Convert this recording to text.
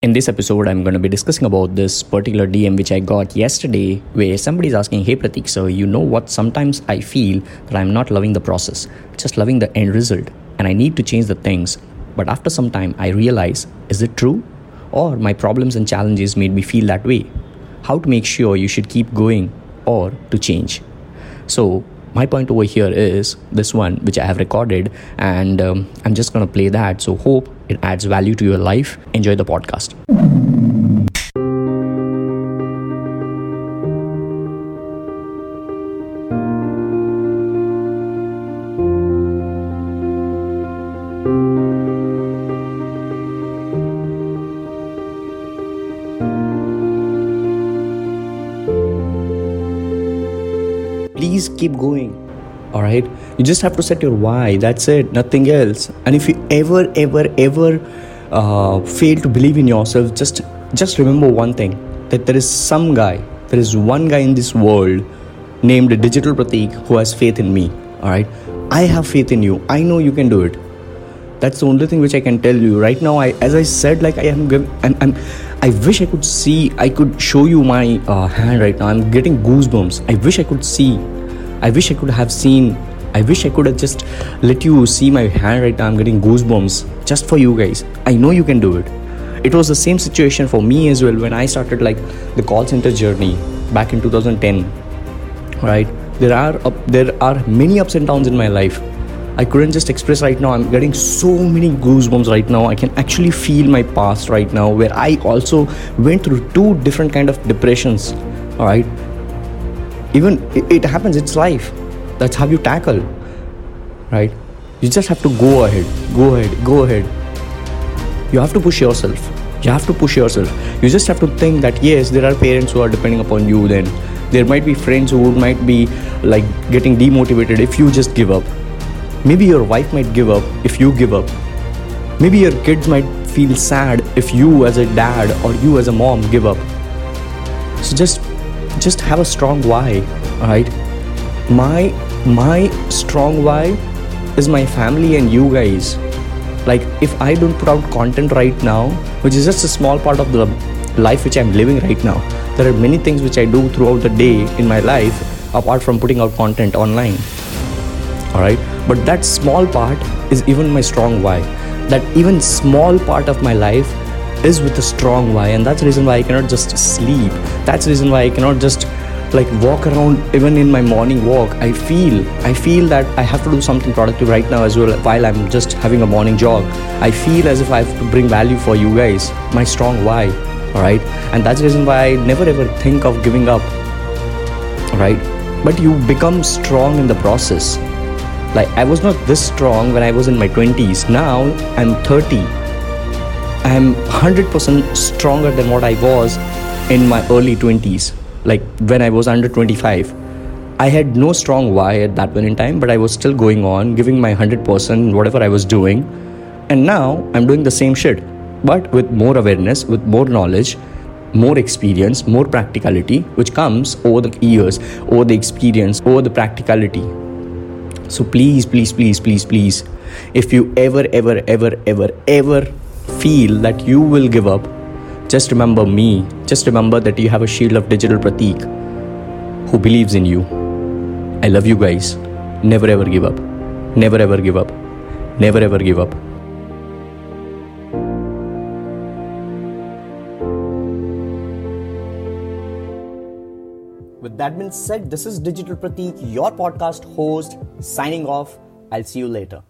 In this episode, I'm going to be discussing about this particular DM which I got yesterday, where somebody's asking, Hey Pratik, sir, you know what? Sometimes I feel that I'm not loving the process, just loving the end result, and I need to change the things. But after some time, I realize, is it true? Or my problems and challenges made me feel that way? How to make sure you should keep going or to change? So, my point over here is this one which I have recorded, and um, I'm just going to play that. So, hope it adds value to your life. Enjoy the podcast. Please keep going. All right? You just have to set your why. That's it. Nothing else. And if you ever ever ever uh, fail to believe in yourself just just remember one thing that there is some guy there is one guy in this world named digital pratik who has faith in me. All right? I have faith in you. I know you can do it. That's the only thing which i can tell you. Right now i as i said like i am I'm, I'm i wish i could see i could show you my uh, hand right now. I'm getting goosebumps. I wish i could see i wish i could have seen i wish i could have just let you see my hand right now i'm getting goosebumps just for you guys i know you can do it it was the same situation for me as well when i started like the call center journey back in 2010 right there are up, there are many ups and downs in my life I couldn't just express right now. I'm getting so many goosebumps right now. I can actually feel my past right now, where I also went through two different kind of depressions. All right, even it, happens. It's life. That's how you tackle. Right? You just have to go ahead, go ahead, go ahead. You have to push yourself. You have to push yourself. You just have to think that yes, there are parents who are depending upon you. Then there might be friends who might be like getting demotivated if you just give up Maybe your wife might give up if you give up. Maybe your kids might feel sad if you as a dad or you as a mom give up. So just just have a strong why, right? My my strong why is my family and you guys. Like if I don't put out content right now, which is just a small part of the life which I'm living right now, there are many things which I do throughout the day in my life apart from putting out content online. Alright? But that small part is even my strong why. That even small part of my life is with a strong why, and that's the reason why I cannot just sleep. That's the reason why I cannot just like walk around even in my morning walk i feel i feel that i have to do something productive right now as well while i'm just having a morning jog i feel as if i have to bring value for you guys my strong why all right and that's the reason why i never ever think of giving up right but you become strong in the process like I was not this strong when I was in my 20s. Now I'm 30. I'm 100% stronger than what I was in my early 20s. Like when I was under 25. I had no strong why at that point in time, but I was still going on, giving my 100% whatever I was doing. And now I'm doing the same shit, but with more awareness, with more knowledge, more experience, more practicality, which comes over the years, over the experience, over the practicality. So please, please, please, please, please, if you ever, ever, ever, ever, ever feel that you will give up, just remember me. Just remember that you have a shield of digital Pratik who believes in you. I love you guys. Never ever give up. Never ever give up. Never ever give up. With that being said, this is Digital Pratik, your podcast host, signing off. I'll see you later.